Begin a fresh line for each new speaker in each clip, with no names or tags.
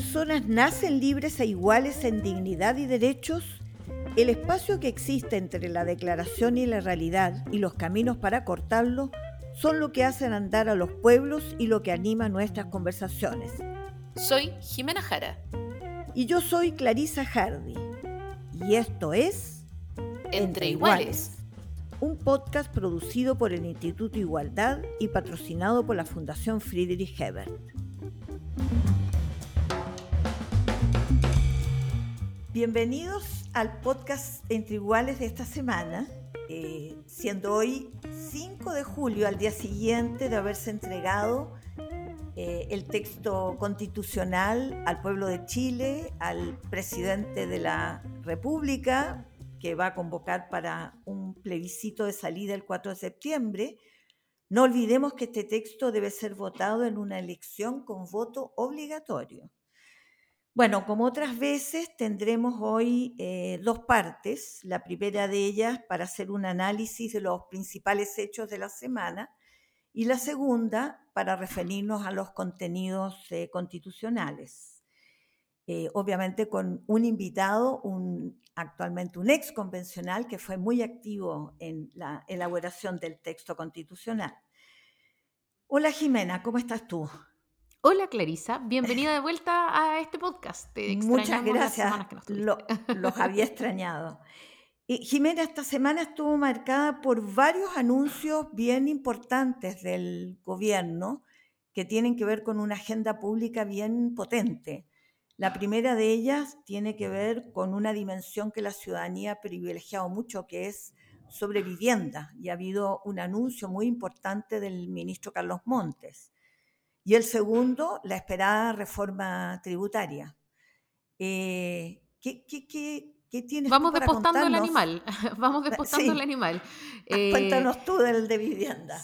personas nacen libres e iguales en dignidad y derechos, el espacio que existe entre la declaración y la realidad y los caminos para cortarlo son lo que hacen andar a los pueblos y lo que anima nuestras conversaciones.
Soy Jimena Jara.
Y yo soy Clarisa Hardy. Y esto es
Entre, Iguales.
Un podcast producido por el Instituto Igualdad y patrocinado por la Fundación Friedrich Hebert. Bienvenidos al podcast Entre Iguales de esta semana, eh, siendo hoy 5 de julio, al día siguiente de haberse entregado eh, el texto constitucional al pueblo de Chile, al presidente de la República, que va a convocar para un plebiscito de salida el 4 de septiembre. No olvidemos que este texto debe ser votado en una elección con voto obligatorio. Bueno, como otras veces, tendremos hoy eh, dos partes. La primera de ellas para hacer un análisis de los principales hechos de la semana y la segunda para referirnos a los contenidos eh, constitucionales. Eh, obviamente con un invitado, actualmente un ex convencional que fue muy activo en la elaboración del texto constitucional. Hola Jimena, ¿cómo estás tú?
Hola Clarisa, bienvenida de vuelta a este podcast.
Muchas gracias, los había extrañado. Y Jimena, esta semana estuvo marcada por varios anuncios bien importantes del gobierno que tienen que ver con una agenda pública bien potente. La primera de ellas tiene que ver con una dimensión que la ciudadanía ha privilegiado mucho, que es sobre vivienda. Y ha habido un anuncio muy importante del ministro Carlos Montes y el segundo, la esperada reforma tributaria. Eh, ¿qué, qué, qué, tienes
Vamos
para
despostando el animal. Vamos despostando el animal.
Eh, cuéntanos tú del de vivienda.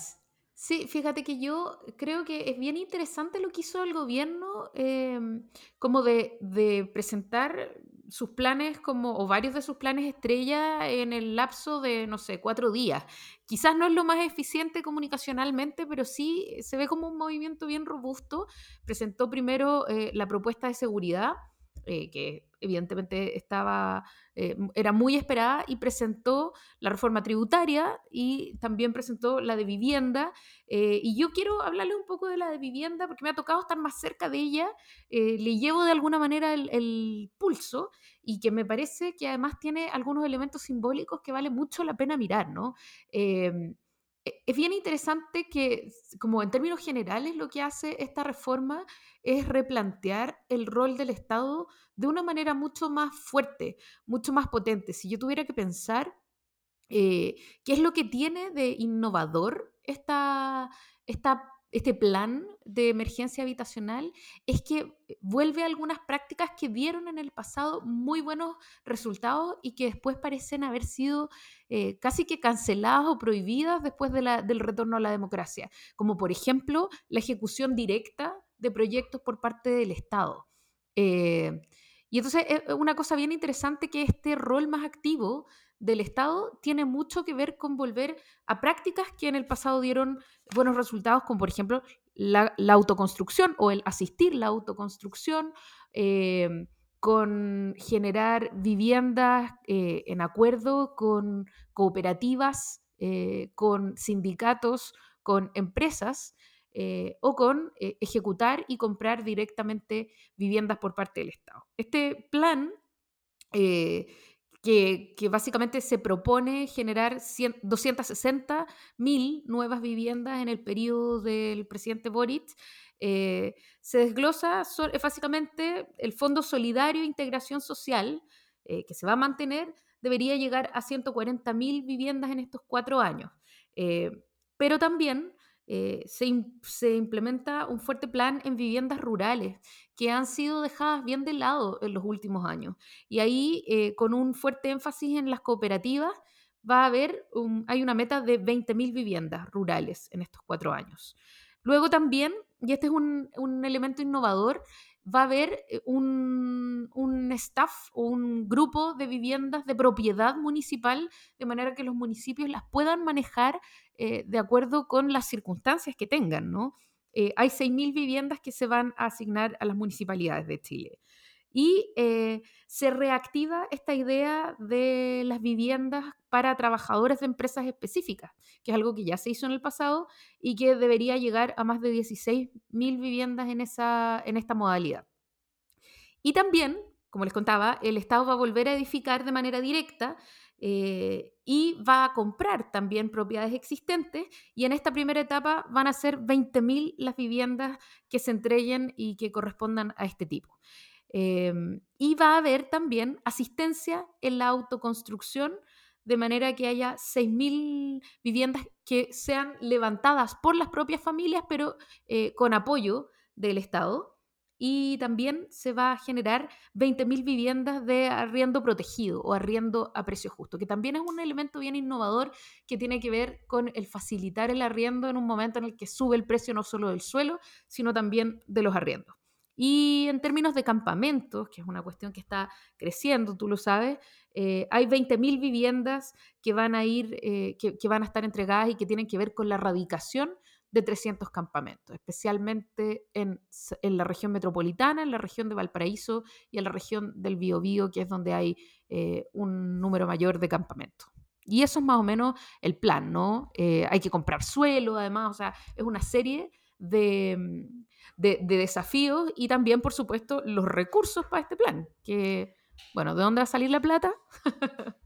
Sí, fíjate que yo creo que es bien interesante lo que hizo el gobierno, em, como de, de, presentar sus planes como, o varios de sus planes estrella en el lapso de, no sé, cuatro días. Quizás no es lo más eficiente comunicacionalmente, pero sí se ve como un movimiento bien robusto. Presentó primero eh, la propuesta de seguridad, eh, que evidentemente estaba, eh, era muy esperada, y presentó la reforma tributaria y también presentó la de vivienda. Eh, y yo quiero hablarle un poco de la de vivienda porque me ha tocado estar más cerca de ella, le llevo de alguna manera el, el, pulso y que me parece que además tiene algunos elementos simbólicos que vale mucho la pena mirar, ¿no? E, es bien interesante que, como en términos generales, lo que hace esta reforma es replantear el rol del Estado de una manera mucho más fuerte, mucho más potente. Si yo tuviera que pensar eh, qué es lo que tiene de innovador esta, esta este plan de emergencia habitacional es que vuelve a algunas prácticas que dieron en el pasado muy buenos resultados y que después parecen haber sido eh, casi que canceladas o prohibidas después del retorno a la democracia, como por ejemplo la ejecución directa de proyectos por parte del Estado. Eh, y entonces es una cosa bien interesante que este rol más activo del Estado tiene mucho que ver con volver a prácticas que en el pasado dieron buenos resultados, como por ejemplo la, autoconstrucción o el asistir la autoconstrucción, eh, con generar viviendas eh, en acuerdo con cooperativas, eh, con sindicatos, con empresas. O con ejecutar y comprar directamente viviendas por parte del Estado. Este plan que, básicamente se propone generar 260 mil nuevas viviendas en el periodo del presidente Boric. Eh, se desglosa es básicamente el Fondo Solidario de Integración Social, eh, que se va a mantener, debería llegar a 140 mil viviendas en estos cuatro años. Eh, pero también eh, se, implementa un fuerte plan en viviendas rurales que han sido dejadas bien de lado en los últimos años. Y ahí, eh, con un fuerte énfasis en las cooperativas, va a haber, hay una meta de 20.000 viviendas rurales en estos cuatro años. Luego también, y este es un, un elemento innovador, va a haber eh, un, staff o un grupo de viviendas de propiedad municipal, de manera que los municipios las puedan manejar eh, de acuerdo con las circunstancias que tengan, ¿no? eh, hay 6.000 viviendas que se van a asignar a las municipalidades de Chile. Y eh, se reactiva esta idea de las viviendas para trabajadores de empresas específicas, que es algo que ya se hizo en el pasado y que debería llegar a más de 16.000 viviendas en, esa, en esta modalidad. Y también, como les contaba, el Estado va a volver a edificar de manera directa eh, y va a comprar también propiedades existentes y en esta primera etapa van a ser 20.000 las viviendas que se entreguen y que correspondan a este tipo. Em, y va a haber también asistencia en la autoconstrucción, de manera que haya 6.000 viviendas que sean levantadas por las propias familias, pero eh, con apoyo del Estado y también se va a generar 20.000 viviendas de arriendo protegido o arriendo a precio justo, que también es un elemento bien innovador que tiene que ver con el facilitar el arriendo en un momento en el que sube el precio no solo del suelo, sino también de los arriendos. Y en términos de campamentos, que es una cuestión que está creciendo, tú lo sabes, eh, hay 20.000 viviendas que van a ir, eh, que, que van a estar entregadas y que tienen que ver con la erradicación de 300 campamentos, especialmente en, la región metropolitana, en la región de Valparaíso y en la región del Biobío, que es donde hay eh, un número mayor de campamentos. Y eso es más o menos el plan, ¿no? Eh, hay que comprar suelo, además, o sea, es una serie de, de, desafíos y también, por supuesto, los recursos para este plan, que, bueno, ¿de dónde va a salir la plata?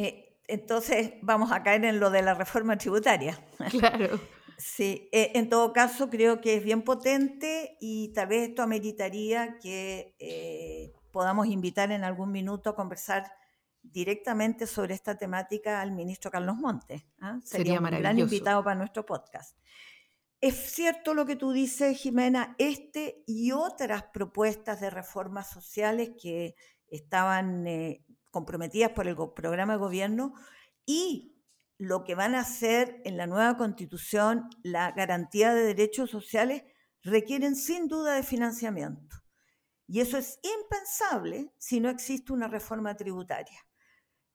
Eh, entonces vamos a caer en lo de la reforma tributaria.
Claro.
Sí, eh, en todo caso creo que es bien potente y tal vez esto ameritaría que eh, podamos invitar en algún minuto a conversar directamente sobre esta temática al ministro Carlos Montes. ¿ah? Sería, un gran invitado para nuestro podcast. Es cierto lo que tú dices, Jimena, este y otras propuestas de reformas sociales que estaban eh, comprometidas por el programa de gobierno y lo que van a hacer en la nueva constitución, la garantía de derechos sociales, requieren sin duda de financiamiento. Y eso es impensable si no existe una reforma tributaria.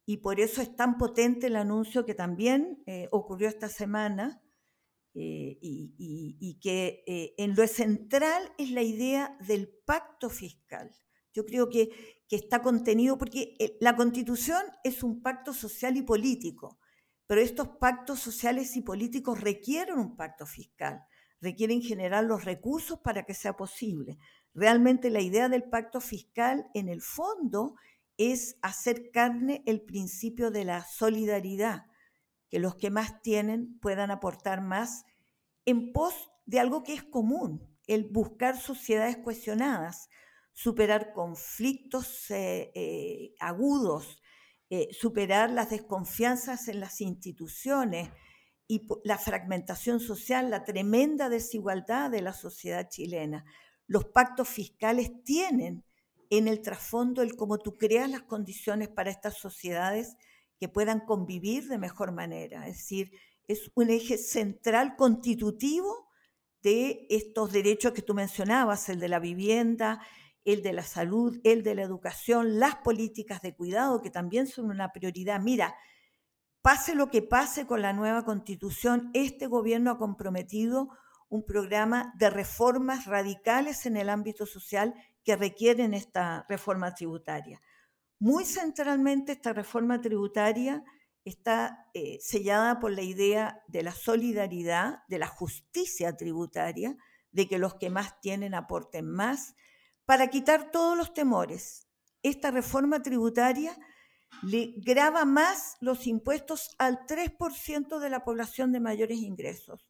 Y por eso es tan potente el anuncio que también eh, ocurrió esta semana eh, y, que eh, en lo central es la idea del pacto fiscal. Yo creo que, que está contenido porque la constitución es un pacto social y político pero estos pactos sociales y políticos requieren un pacto fiscal, requieren generar los recursos para que sea posible. Realmente la idea del pacto fiscal en el fondo es hacer carne el principio de la solidaridad, que los que más tienen puedan aportar más en pos de algo que es común, el buscar sociedades cuestionadas, superar conflictos eh, eh, agudos, eh, superar las desconfianzas en las instituciones y la fragmentación social, la tremenda desigualdad de la sociedad chilena. Los pactos fiscales tienen en el trasfondo el cómo tú creas las condiciones para estas sociedades que puedan convivir de mejor manera. Es decir, es un eje central constitutivo de estos derechos que tú mencionabas, el de la vivienda, el de la salud, el de la educación, las políticas de cuidado, que también son una prioridad. Mira, pase lo que pase con la nueva constitución, este gobierno ha comprometido un programa de reformas radicales en el ámbito social que requieren esta reforma tributaria. Muy centralmente esta reforma tributaria está eh, sellada por la idea de la solidaridad, de la justicia tributaria, de que los que más tienen aporten más, para quitar todos los temores. Esta reforma tributaria le grava más los impuestos al 3% de la población de mayores ingresos.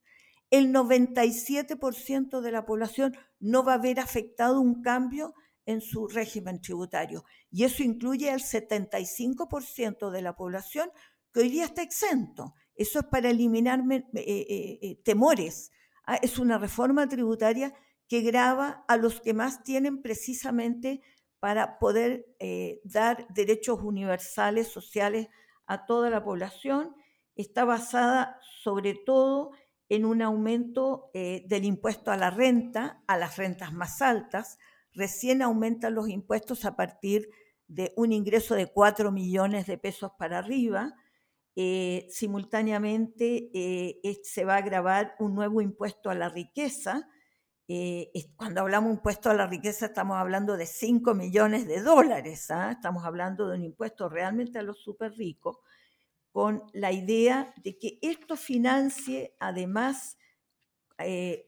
El 97% de la población no va a haber afectado un cambio en su régimen tributario. Y eso incluye al 75% de la población que hoy día está exento. Eso es para eliminar eh, eh, eh, temores. Ah, es una reforma tributaria que graba a los que más tienen precisamente para poder eh, dar derechos universales, sociales a toda la población. Está basada sobre todo en un aumento eh, del impuesto a la renta, a las rentas más altas. Recién aumentan los impuestos a partir de un ingreso de 4 millones de pesos para arriba Eh, simultáneamente se va a grabar un nuevo impuesto a la riqueza. Eh, cuando hablamos de impuesto a la riqueza estamos hablando de 5 millones de dólares, ¿ah? estamos hablando de un impuesto realmente a los súper ricos, con la idea de que esto financie además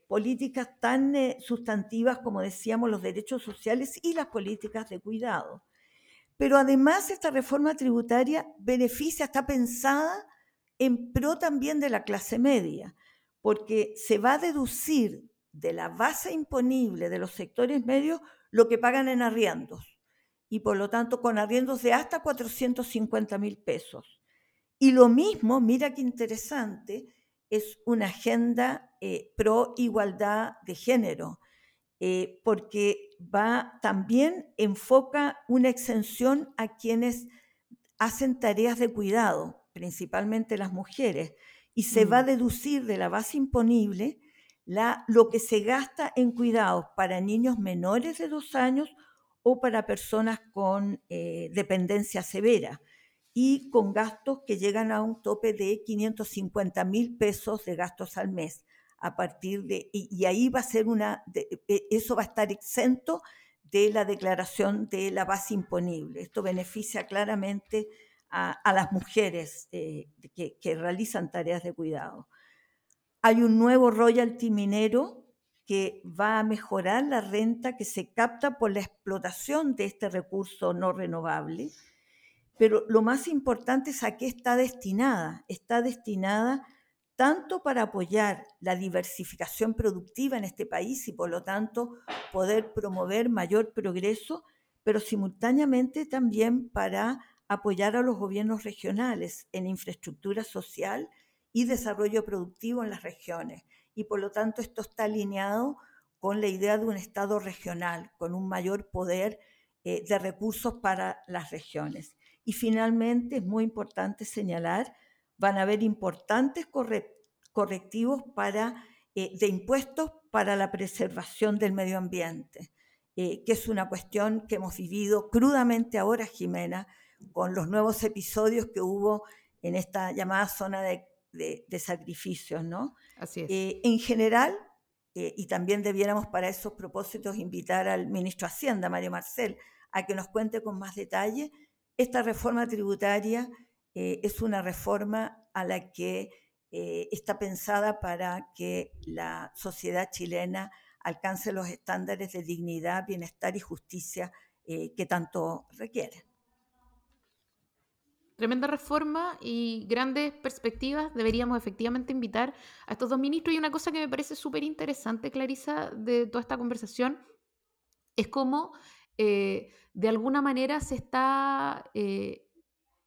políticas tan sustantivas como decíamos los derechos sociales y las políticas de cuidado. Pero además esta reforma tributaria beneficia, está pensada en pro también de la clase media, porque se va a deducir de la base imponible de los sectores medios lo que pagan en arriendos y por lo tanto con arriendos de hasta 450 mil pesos. Y lo mismo, mira qué interesante, es una agenda eh, pro igualdad de género. Eh, porque va también enfoca una exención a quienes hacen tareas de cuidado, principalmente las mujeres, y se va a mm. deducir de la base imponible la, lo que se gasta en cuidados para niños menores de dos años o para personas con eh, dependencia severa y con gastos que llegan a un tope de 550 mil pesos de gastos al mes a partir de, y, ahí va a ser una, e, eso va a estar exento de la declaración de la base imponible. Esto beneficia claramente a, las mujeres eh, que, realizan tareas de cuidado. Hay un nuevo royalty minero que va a mejorar la renta que se capta por la explotación de este recurso no renovable. Pero lo más importante es a qué está destinada. Está destinada tanto para apoyar la diversificación productiva en este país y por lo tanto poder promover mayor progreso, pero simultáneamente también para apoyar a los gobiernos regionales en infraestructura social y desarrollo productivo en las regiones. Y por lo tanto esto está alineado con la idea de un Estado regional, con un mayor poder eh, de recursos para las regiones. Y finalmente es muy importante señalar van a haber importantes correctivos para, eh, de impuestos para la preservación del medio ambiente, eh, que es una cuestión que hemos vivido crudamente ahora, Jimena, con los nuevos episodios que hubo en esta llamada zona de, sacrificios, ¿no?
Así es.
Eh, en general, y también debiéramos para esos propósitos invitar al ministro de Hacienda, Mario Marcel, a que nos cuente con más detalle, esta reforma tributaria eh, es una reforma a la que eh, está pensada para que la sociedad chilena alcance los estándares de dignidad, bienestar y justicia eh, que tanto requiere.
Tremenda reforma y grandes perspectivas. Deberíamos efectivamente invitar a estos dos ministros. Y una cosa que me parece súper interesante, Clarisa, de toda esta conversación, es cómo de alguna manera se está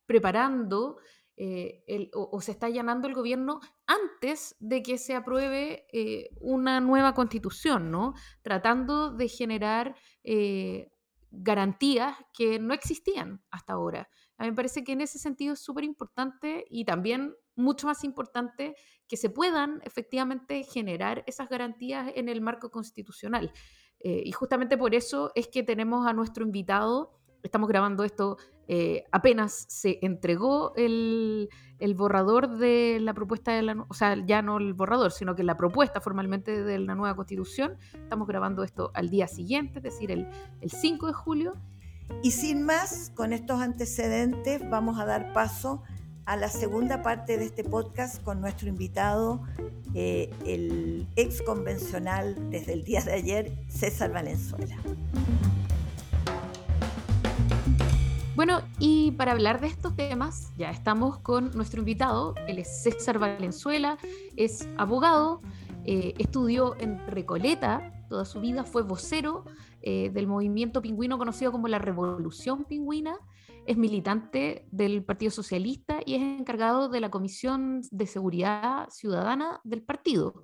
preparando eh, o, se está allanando el gobierno antes de que se apruebe eh, una nueva constitución, ¿no? Tratando de generar eh, garantías que no existían hasta ahora. A mí me parece que en ese sentido es súper importante y también mucho más importante que se puedan efectivamente generar esas garantías en el marco constitucional. y justamente por eso es que tenemos a nuestro invitado estamos grabando esto, eh, apenas se entregó el, borrador de la propuesta de la, o sea, ya no el borrador, sino que la propuesta formalmente de la nueva constitución. Estamos grabando esto al día siguiente, es decir, el, 5 de julio.
Y sin más, con estos antecedentes, vamos a dar paso a la segunda parte de este podcast con nuestro invitado, eh, el ex convencional desde el día de ayer, César Valenzuela.
Bueno, y para hablar de estos temas, ya estamos con nuestro invitado. Él es César Valenzuela, es abogado, eh, estudió en Recoleta, toda su vida fue vocero eh, del movimiento pingüino conocido como la Revolución Pingüina, es militante del Partido Socialista y es encargado de la Comisión de Seguridad Ciudadana del partido.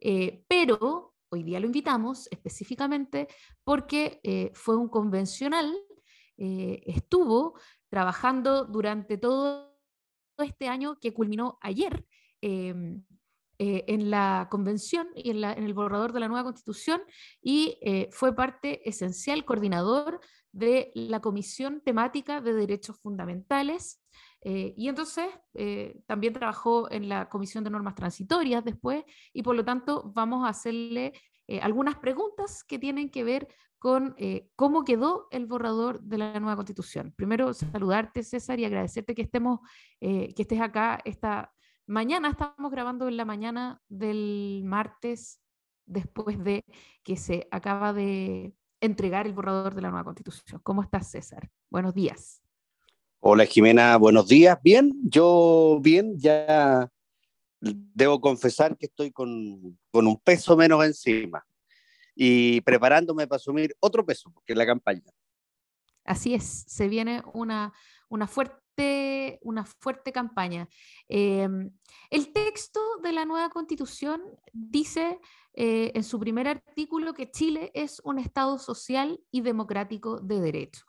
Eh, pero hoy día lo invitamos específicamente porque fue un convencional eh, estuvo trabajando durante todo este año que culminó ayer em, eh, en la convención y en, el borrador de la nueva constitución y eh, fue parte esencial, coordinador de la Comisión Temática de Derechos Fundamentales Eh, y entonces eh, también trabajó en la Comisión de Normas Transitorias después y por lo tanto vamos a hacerle eh, algunas preguntas que tienen que ver con cómo quedó el borrador de la nueva constitución. Primero, saludarte, César, y agradecerte que, estemos, que estés acá esta mañana. Estamos grabando en la mañana del martes después de que se acaba de entregar el borrador de la nueva constitución. ¿Cómo estás, César? Buenos días.
Hola Jimena, buenos días. Bien, yo bien, ya debo confesar que estoy con, un peso menos encima y preparándome para asumir otro peso, que es la campaña.
Así es, se viene una, una fuerte, una fuerte campaña. Em, el texto de la nueva constitución dice eh, en su primer artículo que Chile es un Estado social y democrático de derecho.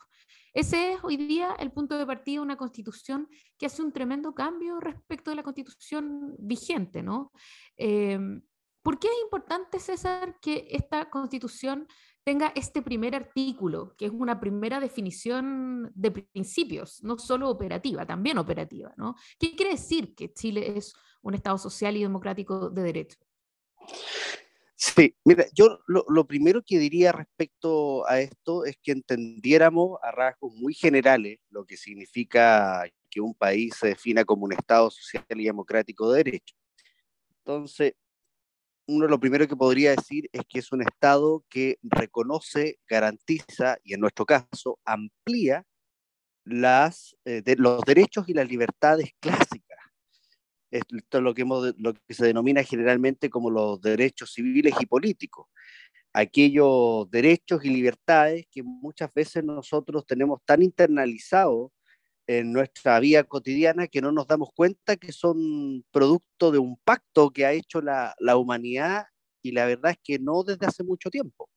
Ese es hoy día el punto de partida de una constitución que hace un tremendo cambio respecto de la constitución vigente, ¿no? Em, ¿Por qué es importante, César, que esta constitución tenga este primer artículo, que es una primera definición de principios, no solo operativa, también operativa, ¿no? ¿Qué quiere decir que Chile es un Estado social y democrático de derecho?
Sí, mira, yo lo, primero que diría respecto a esto es que entendiéramos a rasgos muy generales lo que significa que un país se defina como un Estado social y democrático de derecho. Entonces, uno lo primero que podría decir es que es un Estado que reconoce, garantiza y en nuestro caso amplía las, eh, los derechos y las libertades clásicas. Esto es lo que, lo que se denomina generalmente como los derechos civiles y políticos, aquellos derechos y libertades que muchas veces nosotros tenemos tan internalizados en nuestra vida cotidiana que no nos damos cuenta que son producto de un pacto que ha hecho la, la humanidad y la verdad es que no desde hace mucho tiempo.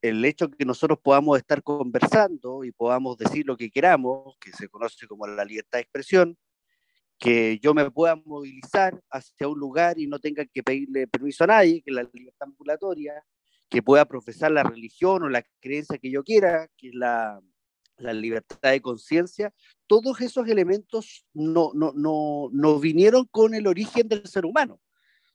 El hecho de que nosotros podamos estar conversando y podamos decir lo que queramos, que se conoce como la libertad de expresión, que yo me pueda movilizar hacia un lugar y no tenga que pedirle permiso a nadie, que la libertad ambulatoria, que pueda profesar la religión o la creencia que yo quiera, que es la, la libertad de conciencia, todos esos elementos no, no, no, no vinieron con el origen del ser humano.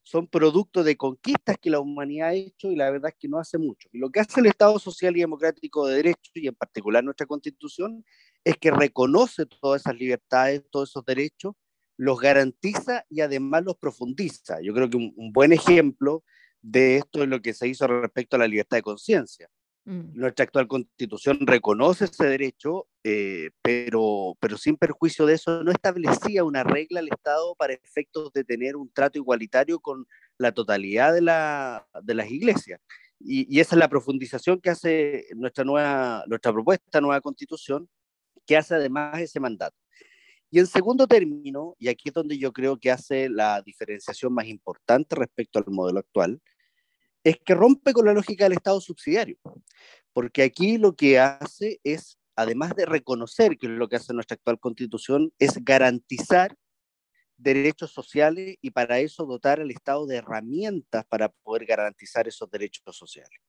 Son producto de conquistas que la humanidad ha hecho y la verdad es que no hace mucho. Y lo que hace el Estado Social y Democrático de Derecho, y en particular nuestra Constitución, es que reconoce todas esas libertades, todos esos derechos, los garantiza y además los profundiza. Yo creo que un, buen ejemplo de esto es lo que se hizo respecto a la libertad de conciencia. Mm. Nuestra actual constitución reconoce ese derecho, eh, pero, pero sin perjuicio de eso no establecía una regla al Estado para efectos de tener un trato igualitario con la totalidad de, la, de las iglesias. Y, y, esa es la profundización que hace nuestra, nueva, nuestra propuesta, nueva constitución, que hace además ese mandato. Y en segundo término, y aquí es donde yo creo que hace la diferenciación más importante respecto al modelo actual, es que rompe con la lógica del Estado subsidiario, porque aquí lo que hace es, además de reconocer que lo que hace nuestra actual constitución, es garantizar derechos sociales y para eso dotar al Estado de herramientas para poder garantizar esos derechos sociales.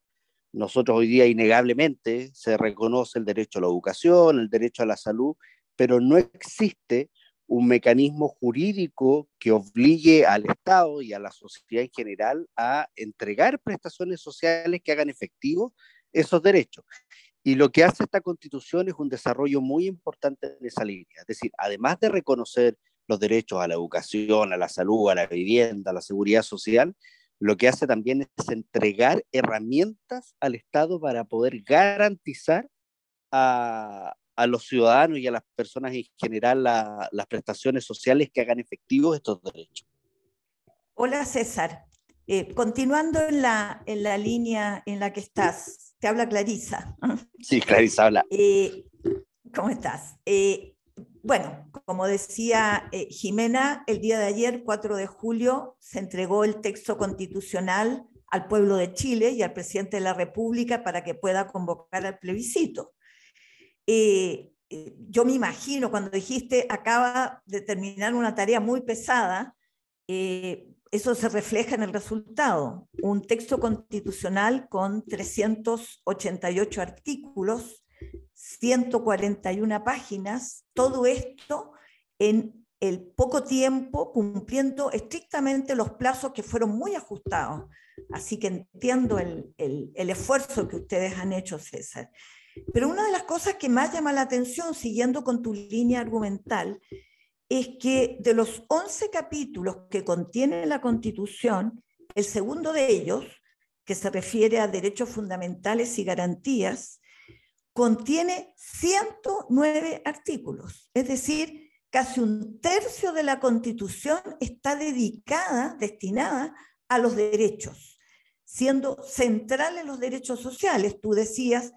Nosotros hoy día innegablemente se reconoce el derecho a la educación, el derecho a la salud pero no existe un mecanismo jurídico que obligue al Estado y a la sociedad en general a entregar prestaciones sociales que hagan efectivos esos derechos. Y lo que hace esta constitución es un desarrollo muy importante en esa línea. Es decir, además de reconocer los derechos a la educación, a la salud, a la vivienda, a la seguridad social, lo que hace también es entregar herramientas al Estado para poder garantizar a, a los ciudadanos y a las personas en general las prestaciones sociales que hagan efectivos estos derechos.
Hola César, eh, continuando en la, en la línea en la que estás, te habla Clarisa.
Sí, Clarisa habla.
Eh, ¿Cómo estás? Eh, bueno, como decía Jimena, el día de ayer, 4 de julio, se entregó el texto constitucional al pueblo de Chile y al presidente de la República para que pueda convocar al plebiscito. Eh, eh, yo me imagino cuando dijiste acaba de terminar una tarea muy pesada, eh, eso se refleja en el resultado. Un texto constitucional con 388 artículos, 141 páginas, todo esto en el poco tiempo, cumpliendo estrictamente los plazos que fueron muy ajustados. Así que entiendo el, el, esfuerzo que ustedes han hecho, César. Pero una de las cosas que más llama la atención, siguiendo con tu línea argumental, es que de los 11 capítulos que contiene la Constitución, el segundo de ellos, que se refiere a derechos fundamentales y garantías, contiene 109 artículos, es decir, casi un tercio de la Constitución está dedicada, destinada a los derechos, siendo centrales los derechos sociales. Tú decías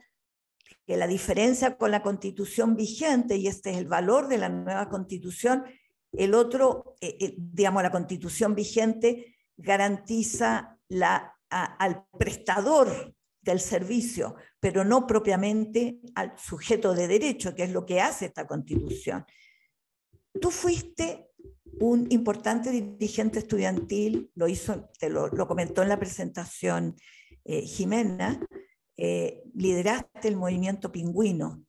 que la diferencia con la constitución vigente, y este es el valor de la nueva constitución, el otro, eh, eh, digamos, la constitución vigente garantiza la, al prestador del servicio, pero no propiamente al sujeto de derecho, que es lo que hace esta constitución. Tú fuiste un importante dirigente estudiantil, lo hizo, te lo, comentó en la presentación eh, Jimena, eh, lideraste el movimiento pingüino.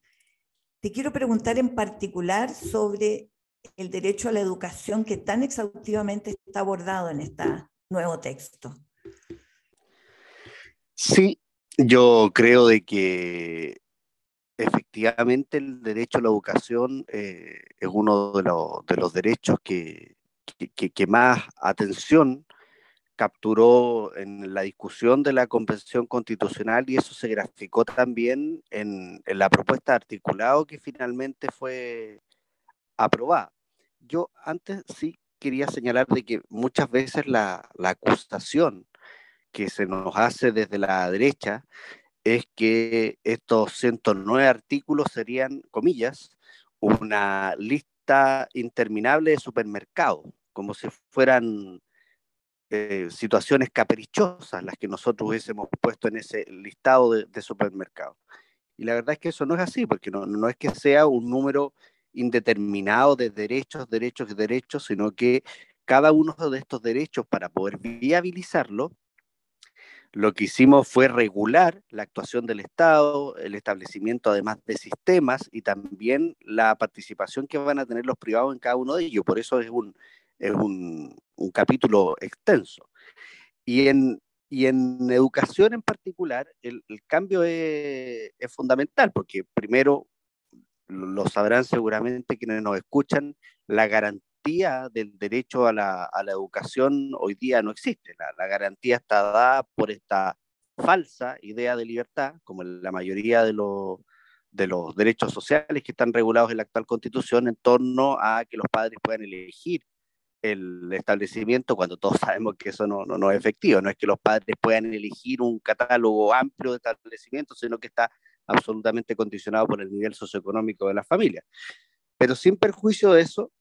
Te quiero preguntar en particular sobre el derecho a la educación que tan exhaustivamente está abordado en este nuevo texto.
Sí, yo creo de que efectivamente el derecho a la educación eh, es uno de, los derechos que, que, más atención capturó en la discusión de la Convención Constitucional y eso se graficó también en, la propuesta de articulado que finalmente fue aprobada. Yo antes sí quería señalar de que muchas veces la, la acusación que se nos hace desde la derecha es que estos 109 artículos serían, comillas, una lista interminable de supermercados, como si fueran eh, situaciones caprichosas las que nosotros hubiésemos puesto en ese listado de, supermercados. Y la verdad es que eso no es así, porque no, no es que sea un número indeterminado de derechos, derechos y derechos, sino que cada uno de estos derechos, para poder viabilizarlo, lo que hicimos fue regular la actuación del Estado, el establecimiento además de sistemas y también la participación que van a tener los privados en cada uno de ellos. Por eso es un, es un, capítulo extenso. Y en, y en educación en particular, el, cambio es, fundamental, porque primero, lo sabrán seguramente quienes nos escuchan, la garantía del derecho a la, educación hoy día no existe. La, la, garantía está dada por esta falsa idea de libertad, como la mayoría de los, de los derechos sociales que están regulados en la actual constitución, en torno a que los padres puedan elegir el establecimiento cuando todos sabemos que eso no, no, es efectivo. No es que los padres puedan elegir un catálogo amplio de establecimientos, sino que está absolutamente condicionado por el nivel socioeconómico de la familia. Pero sin perjuicio de eso,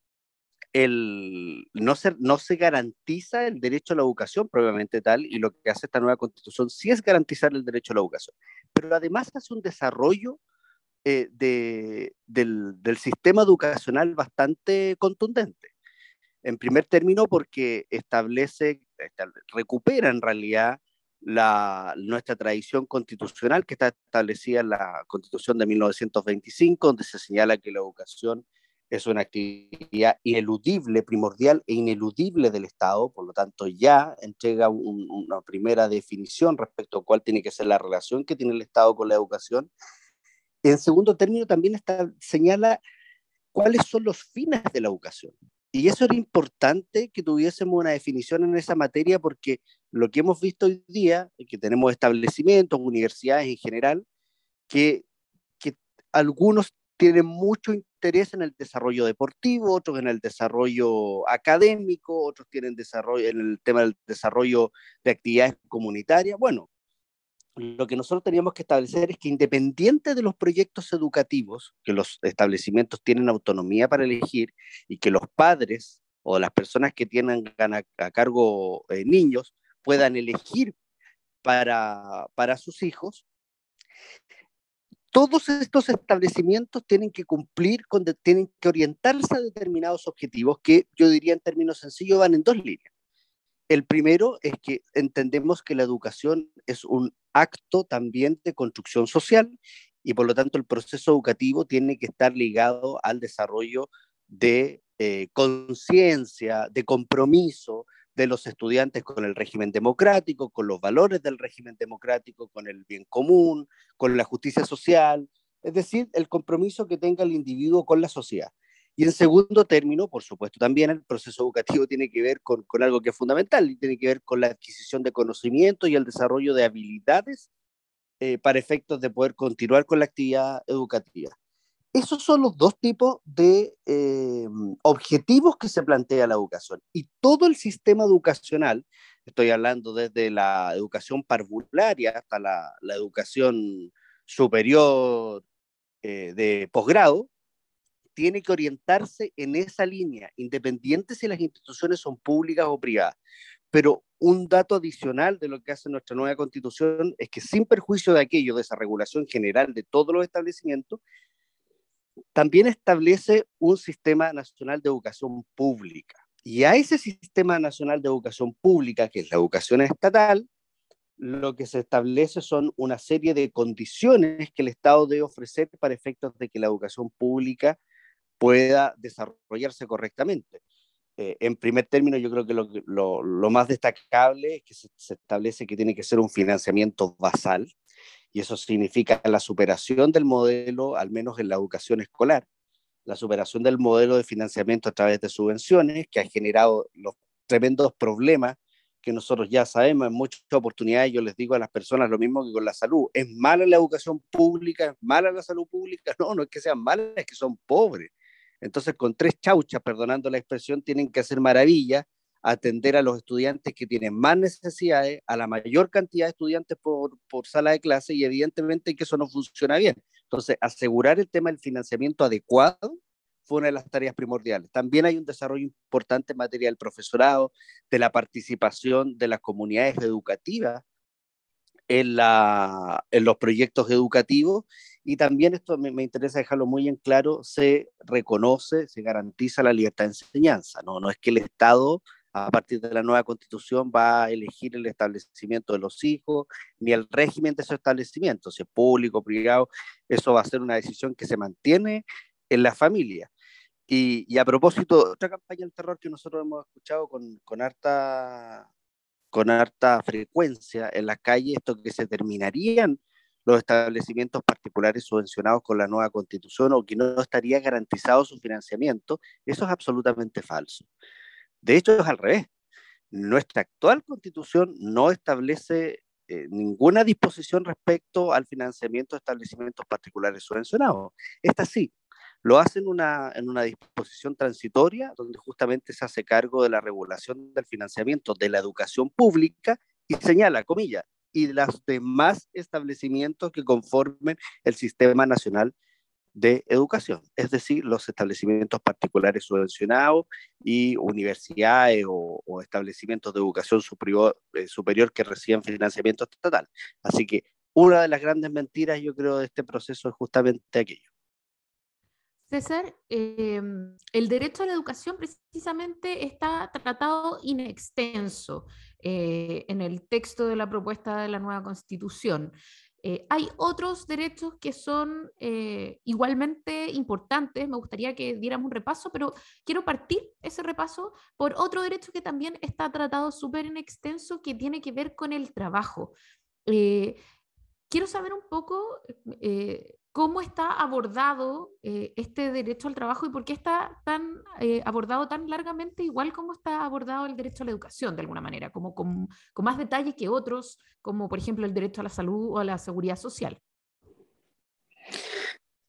el, no, se, no se garantiza el derecho a la educación propiamente tal, y lo que hace esta nueva constitución sí es garantizar el derecho a la educación. Pero además hace un desarrollo eh, de, del, del sistema educacional bastante contundente. En primer término, porque establece, recupera en realidad la, nuestra tradición constitucional que está establecida en la Constitución de 1925, donde se señala que la educación es una actividad ineludible, primordial e ineludible del Estado, por lo tanto ya entrega una primera definición respecto a cuál tiene que ser la relación que tiene el Estado con la educación. En segundo término, también está, señala cuáles son los fines de la educación. Y eso era importante que tuviésemos una definición en esa materia porque lo que hemos visto hoy día, que tenemos establecimientos, universidades en general, que, que algunos tienen mucho interés en el desarrollo deportivo, otros en el desarrollo académico, otros tienen desarrollo en el tema del desarrollo de actividades comunitarias. Bueno, lo que nosotros teníamos que establecer es que independiente de los proyectos educativos, que los establecimientos tienen autonomía para elegir y que los padres o las personas que tienen a, cargo eh, niños puedan elegir para, para sus hijos, todos estos establecimientos tienen que cumplir, con, tienen que orientarse a determinados objetivos que yo diría en términos sencillos van en dos líneas. El primero es que entendemos que la educación es un acto también de construcción social y por lo tanto el proceso educativo tiene que estar ligado al desarrollo de eh, conciencia, de compromiso de los estudiantes con el régimen democrático, con los valores del régimen democrático, con el bien común, con la justicia social, es decir, el compromiso que tenga el individuo con la sociedad. Y en segundo término, por supuesto, también el proceso educativo tiene que ver con, con algo que es fundamental, y tiene que ver con la adquisición de conocimiento y el desarrollo de habilidades eh, para efectos de poder continuar con la actividad educativa. Esos son los dos tipos de eh, objetivos que se plantea la educación. Y todo el sistema educacional, estoy hablando desde la educación parvularia hasta la, la educación superior eh, de posgrado, tiene que orientarse en esa línea, independiente si las instituciones son públicas o privadas. Pero un dato adicional de lo que hace nuestra nueva constitución es que sin perjuicio de aquello, de esa regulación general de todos los establecimientos, también establece un sistema nacional de educación pública. Y a ese sistema nacional de educación pública, que es la educación estatal, lo que se establece son una serie de condiciones que el Estado debe ofrecer para efectos de que la educación pública pueda desarrollarse correctamente. Eh, en primer término, yo creo que lo, lo, más destacable es que se, se, establece que tiene que ser un financiamiento basal, y eso significa la superación del modelo, al menos en la educación escolar, la superación del modelo de financiamiento a través de subvenciones, que ha generado los tremendos problemas que nosotros ya sabemos en muchas oportunidades, yo les digo a las personas lo mismo que con la salud, es mala la educación pública, es mala la salud pública, no, no es que sean malas, es que son pobres. Entonces, con tres chauchas, perdonando la expresión, tienen que hacer maravillas, atender a los estudiantes que tienen más necesidades, a la mayor cantidad de estudiantes por, por sala de clase y evidentemente que eso no funciona bien. Entonces, asegurar el tema del financiamiento adecuado fue una de las tareas primordiales. También hay un desarrollo importante en materia del profesorado, de la participación de las comunidades educativas en, la, en los proyectos educativos y también esto me, me, interesa dejarlo muy en claro, se reconoce, se garantiza la libertad de enseñanza, no, no es que el Estado a partir de la nueva constitución va a elegir el establecimiento de los hijos, ni el régimen de esos establecimientos, si es público, privado, eso va a ser una decisión que se mantiene en la familia. Y, y, a propósito, otra campaña del terror que nosotros hemos escuchado con, con, harta, con harta frecuencia en la calle, esto que se terminarían los establecimientos particulares subvencionados con la nueva constitución o que no estaría garantizado su financiamiento, eso es absolutamente falso. De hecho, es al revés. Nuestra actual constitución no establece eh, ninguna disposición respecto al financiamiento de establecimientos particulares subvencionados. Esta sí, lo hace en una, en una disposición transitoria donde justamente se hace cargo de la regulación del financiamiento de la educación pública y señala, comillas, y los demás establecimientos que conformen el Sistema Nacional de Educación, es decir, los establecimientos particulares subvencionados y universidades o, establecimientos de educación superior, eh, superior que reciben financiamiento estatal. Así que una de las grandes mentiras, yo creo, de este proceso es justamente aquello.
César, eh, el derecho a la educación precisamente está tratado in extenso eh, en el texto de la propuesta de la nueva constitución. Eh, hay otros derechos que son eh, igualmente importantes. Me gustaría que diéramos un repaso, pero quiero partir ese repaso por otro derecho que también está tratado súper en extenso, que tiene que ver con el trabajo. Quiero saber un poco cómo está abordado eh, este derecho al trabajo y por qué está tan eh, abordado tan largamente, igual como está abordado el derecho a la educación, de alguna manera, como con, más detalle que otros, como por ejemplo el derecho a la salud o a la seguridad social.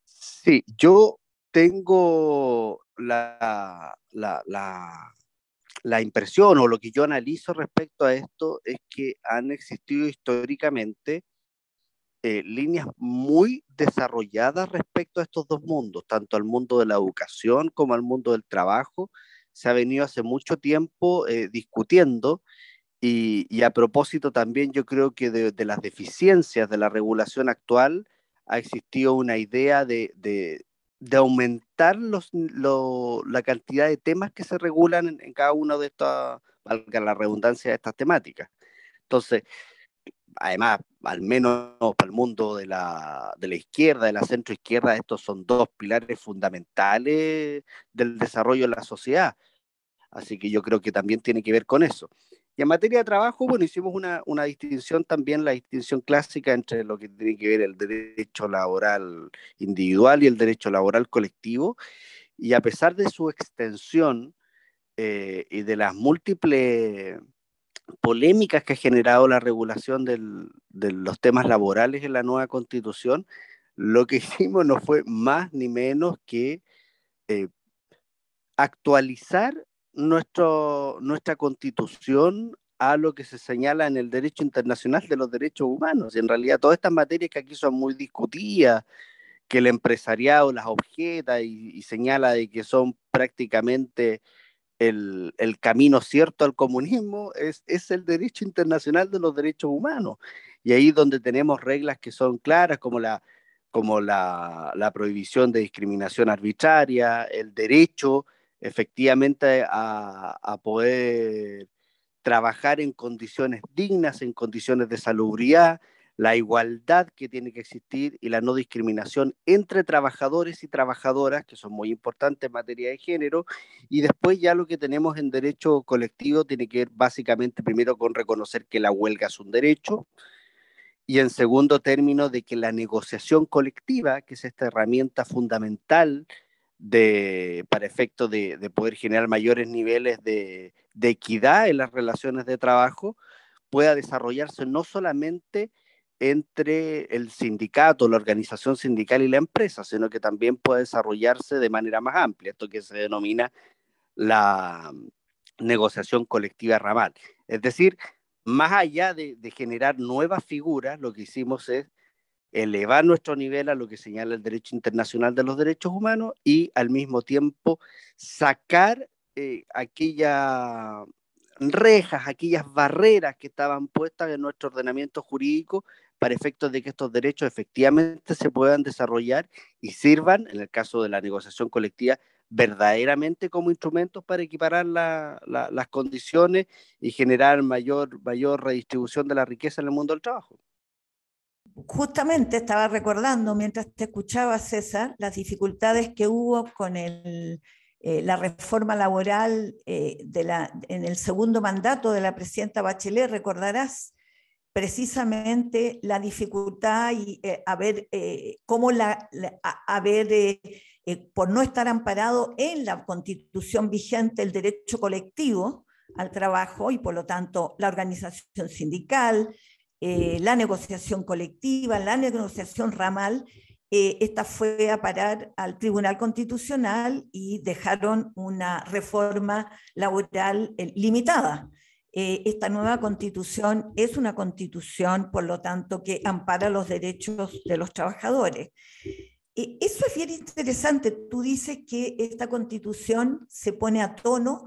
Sí, yo tengo la, la, la impresión o lo que yo analizo respecto a esto es que han existido históricamente eh, líneas muy desarrolladas respecto a estos dos mundos, tanto al mundo de la educación como al mundo del trabajo. Se ha venido hace mucho tiempo eh, discutiendo y, y, a propósito también yo creo que de, de, las deficiencias de la regulación actual ha existido una idea de, de, de aumentar los, lo, la cantidad de temas que se regulan en, en cada una de estas, valga la redundancia, de estas temáticas. Entonces, además, al menos para el mundo de la, de la izquierda, de la centroizquierda, estos son dos pilares fundamentales del desarrollo de la sociedad. Así que yo creo que también tiene que ver con eso. Y en materia de trabajo, bueno, hicimos una, una, distinción también, la distinción clásica entre lo que tiene que ver el derecho laboral individual y el derecho laboral colectivo. Y a pesar de su extensión eh, y de las múltiples polémicas que ha generado la regulación de los temas laborales en la nueva constitución, lo que hicimos no fue más ni menos que eh, actualizar nuestro, nuestra constitución a lo que se señala en el derecho internacional de los derechos humanos. Y en realidad todas estas materias que aquí son muy discutidas, que el empresariado las objeta y, señala de que son prácticamente el, el, camino cierto al comunismo, es, es el derecho internacional de los derechos humanos. Y ahí donde tenemos reglas que son claras, como la, como la, la prohibición de discriminación arbitraria, el derecho efectivamente a, a, poder trabajar en condiciones dignas, en condiciones de salubridad, la igualdad que tiene que existir y la no discriminación entre trabajadores y trabajadoras, que son muy importantes en materia de género, y después ya lo que tenemos en derecho colectivo tiene que ver básicamente primero con reconocer que la huelga es un derecho, y en segundo término de que la negociación colectiva, que es esta herramienta fundamental de, para efecto de, de poder generar mayores niveles de, de equidad en las relaciones de trabajo, pueda desarrollarse no solamente entre el sindicato, la organización sindical y la empresa, sino que también puede desarrollarse de manera más amplia, esto que se denomina la negociación colectiva ramal. Es decir, más allá de, generar nuevas figuras, lo que hicimos es elevar nuestro nivel a lo que señala el derecho internacional de los derechos humanos y al mismo tiempo sacar eh, aquellas rejas, aquellas barreras que estaban puestas en nuestro ordenamiento jurídico para efectos de que estos derechos efectivamente se puedan desarrollar y sirvan, en el caso de la negociación colectiva, verdaderamente como instrumentos para equiparar las condiciones y generar mayor, mayor redistribución de la riqueza en el mundo del trabajo.
Justamente estaba recordando mientras te escuchaba, César, las dificultades que hubo con eh, la reforma laboral eh, en el segundo mandato de la presidenta Bachelet, recordarás, precisamente la dificultad y eh, a ver eh, cómo la, a, ver eh, por no estar amparado en la constitución vigente el derecho colectivo al trabajo y por lo tanto la organización sindical, la negociación colectiva, la negociación ramal, esta fue a parar al Tribunal Constitucional y dejaron una reforma laboral limitada. Eh, esta nueva constitución es una constitución, por lo tanto, que ampara los derechos de los trabajadores. Eh, eso es bien interesante. Tú dices que esta constitución se pone a tono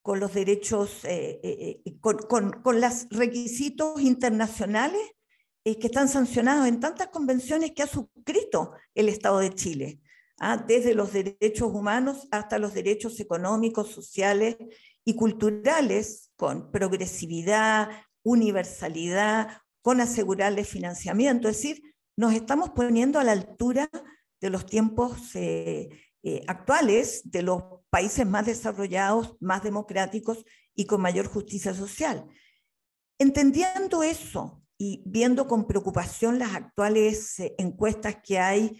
con los derechos, eh, con, los requisitos internacionales que están sancionados en tantas convenciones que ha suscrito el Estado de Chile, ¿ah? desde los derechos humanos hasta los derechos económicos, sociales y culturales con progresividad, universalidad, con asegurarle financiamiento. Es decir, nos estamos poniendo a la altura de los tiempos eh, eh, actuales, de los países más desarrollados, más democráticos y con mayor justicia social. Entendiendo eso y viendo con preocupación las actuales eh, encuestas que hay,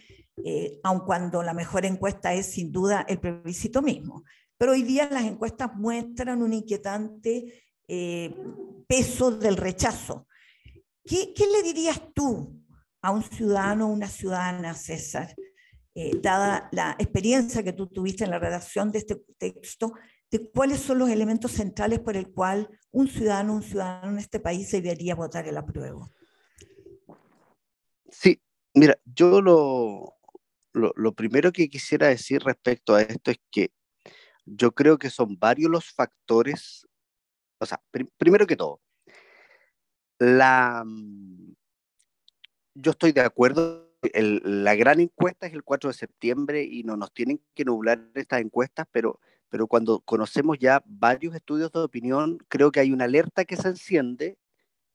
aun cuando la mejor encuesta es sin duda el plebiscito mismo, pero hoy día las encuestas muestran un inquietante eh, peso del rechazo. ¿Qué, le dirías tú a un ciudadano o una ciudadana, César, eh, dada la experiencia que tú tuviste en la redacción de este texto, de cuáles son los elementos centrales por el cual un ciudadano un ciudadano en este país debería votar el apruebo?
Sí, mira, yo lo, lo primero que quisiera decir respecto a esto es que yo creo que son varios los factores, o sea, primero que todo, la, mm, yo estoy de acuerdo, la gran encuesta es el 4 de septiembre y no nos tienen que nublar estas encuestas, pero, pero cuando conocemos ya varios estudios de opinión, creo que hay una alerta que se enciende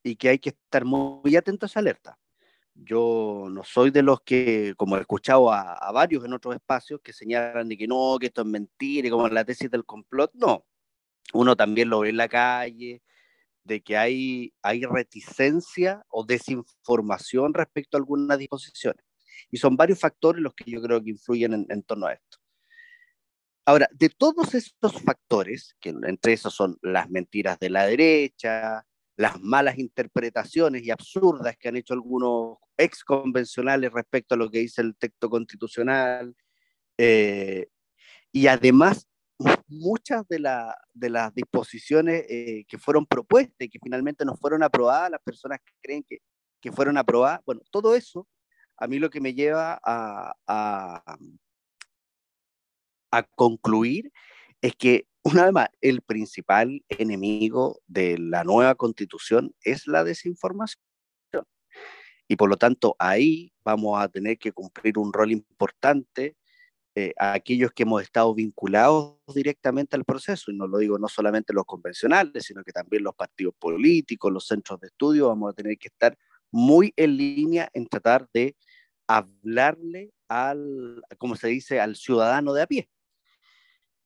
y que hay que estar muy atentos a alerta. Yo no soy de los que, como he escuchado a, varios en otros espacios, que señalan de que no, que esto es mentira, y como la tesis del complot, no. Uno también lo ve en la calle, de que hay, hay reticencia o desinformación respecto a algunas disposiciones. Y son varios factores los que yo creo que influyen en, en torno a esto. Ahora, de todos estos factores, que entre esos son las mentiras de la derecha, las malas interpretaciones y absurdas que han hecho algunos ex convencionales respecto a lo que dice el texto constitucional, eh, y además muchas de, de las disposiciones eh, que fueron propuestas y que finalmente no fueron aprobadas, las personas creen que, que fueron aprobadas, bueno, todo eso a mí lo que me lleva a, a, a concluir es que, una vez más, el principal enemigo de la nueva constitución es la desinformación. Y por lo tanto, ahí vamos a tener que cumplir un rol importante eh, a aquellos que hemos estado vinculados directamente al proceso, y no lo digo no solamente los convencionales, sino que también los partidos políticos, los centros de estudio, vamos a tener que estar muy en línea en tratar de hablarle al, como se dice, al ciudadano de a pie.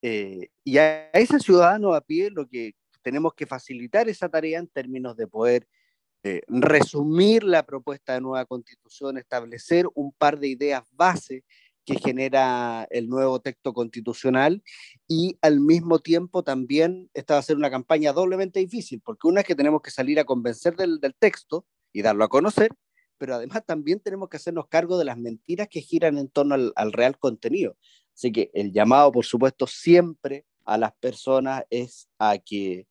Eh, y a ese ciudadano a pie lo que tenemos que facilitar esa tarea en términos de poder eh, resumir la propuesta de nueva constitución, establecer un par de ideas base que genera el nuevo texto constitucional y al mismo tiempo también esta va a ser una campaña doblemente difícil, porque una es que tenemos que salir a convencer del, texto y darlo a conocer, pero además también tenemos que hacernos cargo de las mentiras que giran en torno al real contenido. Así que el llamado, por supuesto, siempre a las personas es a que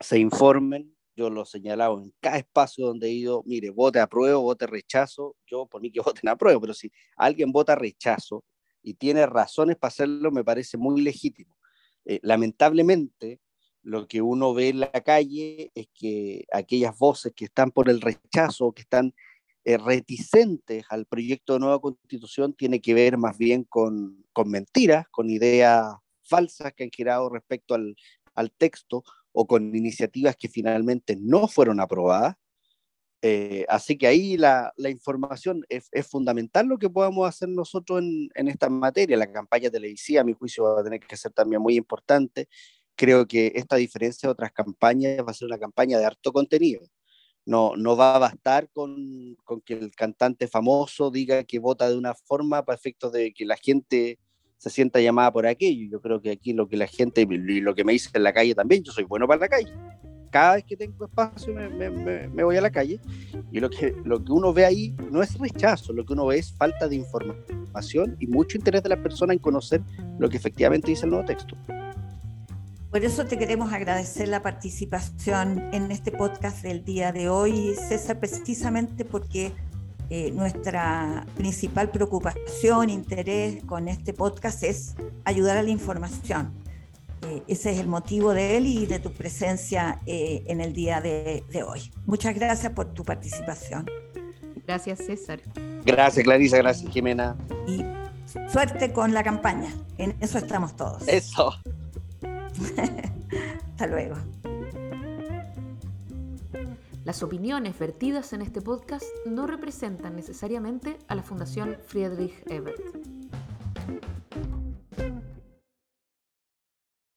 se informen. Yo lo he señalado en cada espacio donde he ido, mire, vote apruebo, vote rechazo. Yo por mí que voten apruebo, pero si alguien vota rechazo y tiene razones para hacerlo, me parece muy legítimo. Eh, lamentablemente, lo que uno ve en la calle es que aquellas voces que están por el rechazo, que están eh, reticentes al proyecto de nueva constitución tiene que ver más bien con, con mentiras, con ideas falsas que han girado respecto al, al, texto o con iniciativas que finalmente no fueron aprobadas. Eh, así que ahí la, la información es, es, fundamental lo que podamos hacer nosotros en, en, esta materia. La campaña televisiva, a mi juicio, va a tener que ser también muy importante. Creo que esta diferencia de otras campañas va a ser una campaña de harto contenido no, no va a bastar con, con, que el cantante famoso diga que vota de una forma para efectos de que la gente se sienta llamada por aquello. Yo creo que aquí lo que la gente, y lo que me dice en la calle también, yo soy bueno para la calle. Cada vez que tengo espacio me, me, voy a la calle y lo que, lo que uno ve ahí no es rechazo, lo que uno ve es falta de información y mucho interés de la persona en conocer lo que efectivamente dice el nuevo texto.
Por eso te queremos agradecer la participación en este podcast del día de hoy, César, precisamente porque eh, nuestra principal preocupación, interés con este podcast es ayudar a la información. Eh, ese es el motivo de él y de tu presencia eh, en el día de, de hoy. Muchas gracias por tu participación.
Gracias, César.
Gracias, Clarisa. Gracias, Jimena.
Y suerte con la campaña. En eso estamos todos.
Eso.
Hasta luego.
Las opiniones vertidas en este podcast no representan necesariamente a la Fundación Friedrich Ebert.